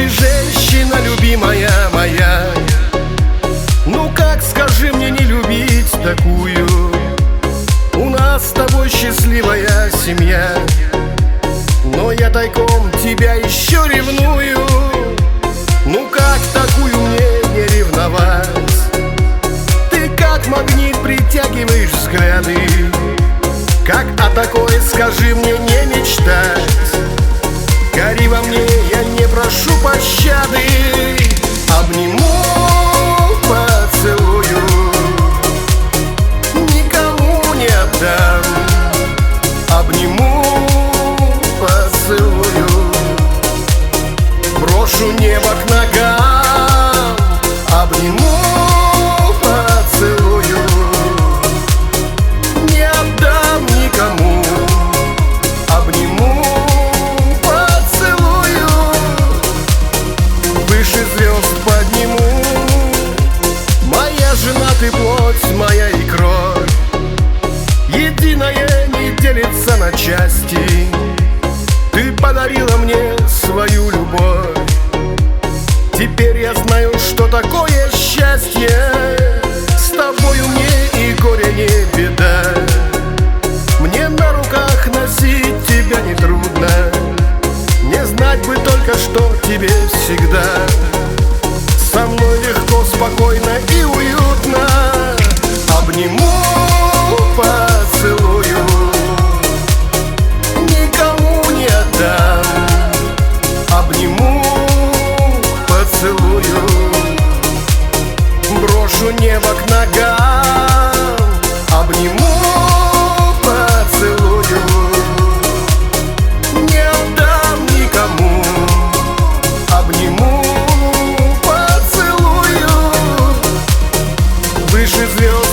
Ты женщина любимая моя. Ну как, скажи мне, не любить такую? У нас с тобой счастливая семья. Но я тайком тебя еще ревную. Ну как такую мне не ревновать? Ты как магнит притягиваешь взгляды? Как о такой, скажи мне, не мечтать такое счастье. С тобою мне и горе не беда. Мне на руках носить тебя не трудно Не знать бы только, что тебе всегда. Со мной легко, спокойно и уютно. Обниму, поцелую. Никому не отдам. Обниму, поцелую. Брошу небо к ногам. Обниму, поцелую. Не отдам никому. Обниму, поцелую. Выше звезд